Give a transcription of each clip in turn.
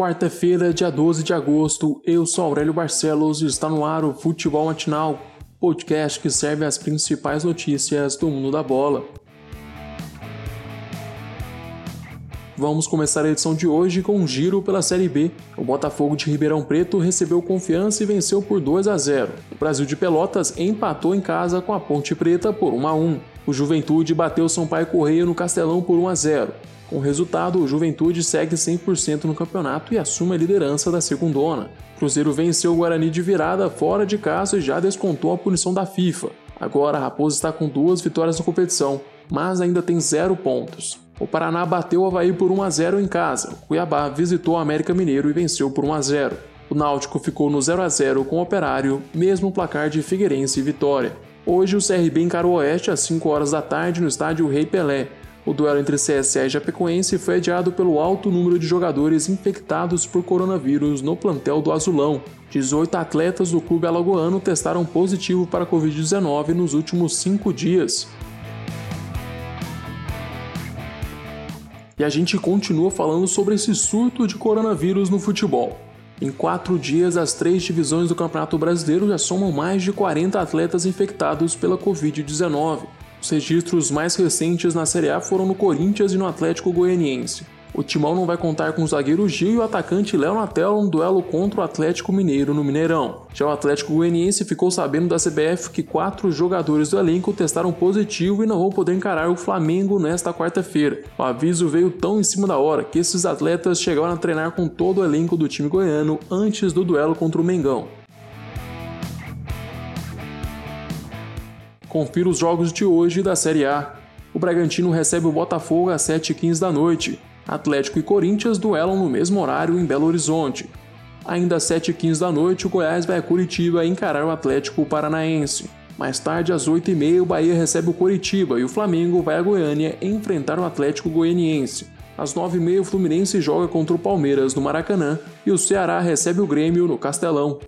quarta-feira, dia 12 de agosto. Eu sou Aurélio Barcelos e está no ar o Futebol Matinal, podcast que serve as principais notícias do mundo da bola. Vamos começar a edição de hoje com um giro pela Série B. O Botafogo de Ribeirão Preto recebeu confiança e venceu por 2 a 0. O Brasil de Pelotas empatou em casa com a Ponte Preta por 1 a 1. O Juventude bateu Sampaio Correia no Castelão por 1 a 0. Com o resultado, o Juventude segue 100% no campeonato e assume a liderança da segundona. Cruzeiro venceu o Guarani de virada fora de casa e já descontou a punição da FIFA. Agora a Raposa está com duas vitórias na competição, mas ainda tem zero pontos. O Paraná bateu o Havaí por 1 a 0 em casa. O Cuiabá visitou o América Mineiro e venceu por 1 a 0. O Náutico ficou no 0 a 0 com o Operário, mesmo placar de Figueirense e Vitória. Hoje o CRB encarou o Oeste às 5 horas da tarde no estádio Rei Pelé. O duelo entre CSA e Japecoense foi adiado pelo alto número de jogadores infectados por coronavírus no plantel do Azulão. 18 atletas do clube alagoano testaram positivo para a Covid-19 nos últimos cinco dias. E a gente continua falando sobre esse surto de coronavírus no futebol. Em quatro dias, as três divisões do Campeonato Brasileiro já somam mais de 40 atletas infectados pela Covid-19. Os registros mais recentes na Série A foram no Corinthians e no Atlético Goianiense. O Timão não vai contar com o zagueiro Gil e o atacante Léo Natel no duelo contra o Atlético Mineiro no Mineirão. Já o Atlético Goianiense ficou sabendo da CBF que quatro jogadores do elenco testaram positivo e não vão poder encarar o Flamengo nesta quarta-feira. O aviso veio tão em cima da hora que esses atletas chegaram a treinar com todo o elenco do time goiano antes do duelo contra o Mengão. Confira os jogos de hoje da Série A. O Bragantino recebe o Botafogo às 7h15 da noite. Atlético e Corinthians duelam no mesmo horário em Belo Horizonte. Ainda às 7h15 da noite, o Goiás vai a Curitiba encarar o Atlético Paranaense. Mais tarde, às 8h30, o Bahia recebe o Coritiba e o Flamengo vai a Goiânia enfrentar o Atlético Goianiense. Às 9h30, o Fluminense joga contra o Palmeiras no Maracanã e o Ceará recebe o Grêmio no Castelão.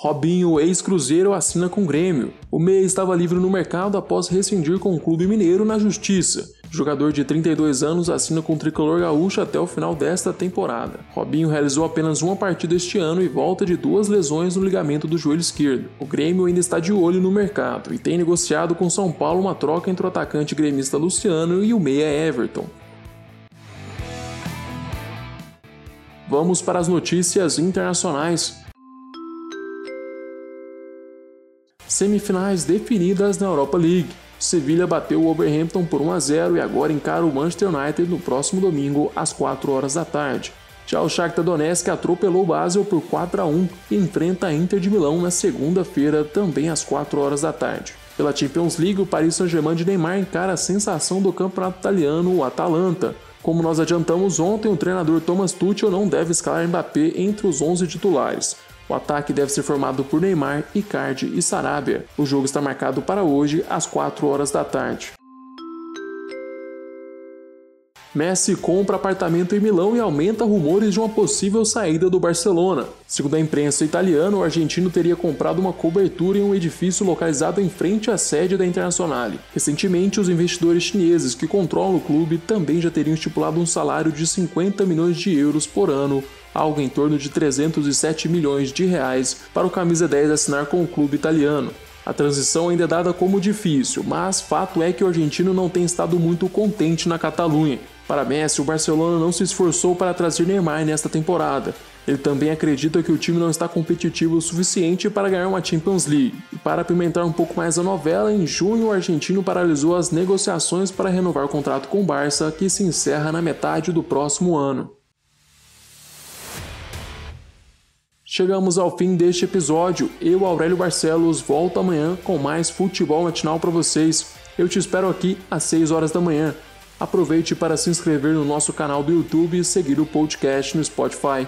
Robinho, ex-Cruzeiro, assina com o Grêmio. O meia estava livre no mercado após rescindir com o clube mineiro na justiça. O jogador de 32 anos assina com o tricolor gaúcho até o final desta temporada. Robinho realizou apenas uma partida este ano e volta de duas lesões no ligamento do joelho esquerdo. O Grêmio ainda está de olho no mercado e tem negociado com São Paulo uma troca entre o atacante gremista Luciano e o meia Everton. Vamos para as notícias internacionais. Semifinais definidas na Europa League. Sevilha bateu o Wolverhampton por 1 a 0 e agora encara o Manchester United no próximo domingo às 4 horas da tarde. Já o Shakhtar Donetsk atropelou o Basel por 4 a 1 e enfrenta a Inter de Milão na segunda-feira, também às 4 horas da tarde. Pela Champions League, o Paris Saint-Germain de Neymar encara a sensação do campeonato italiano, o Atalanta. Como nós adiantamos ontem, o treinador Thomas Tuchel não deve escalar Mbappé entre os 11 titulares. O ataque deve ser formado por Neymar, Icardi e Sarabia. O jogo está marcado para hoje às 4 horas da tarde. Messi compra apartamento em Milão e aumenta rumores de uma possível saída do Barcelona. Segundo a imprensa italiana, o argentino teria comprado uma cobertura em um edifício localizado em frente à sede da Internazionale. Recentemente, os investidores chineses que controlam o clube também já teriam estipulado um salário de 50 milhões de euros por ano algo em torno de 307 milhões de reais para o camisa 10 assinar com o clube italiano. A transição ainda é dada como difícil, mas fato é que o argentino não tem estado muito contente na Catalunha. Para Messi, o Barcelona não se esforçou para trazer Neymar nesta temporada. Ele também acredita que o time não está competitivo o suficiente para ganhar uma Champions League. E para apimentar um pouco mais a novela, em junho o argentino paralisou as negociações para renovar o contrato com o Barça, que se encerra na metade do próximo ano. Chegamos ao fim deste episódio. Eu, Aurélio Barcelos, volto amanhã com mais futebol matinal para vocês. Eu te espero aqui às 6 horas da manhã. Aproveite para se inscrever no nosso canal do YouTube e seguir o podcast no Spotify.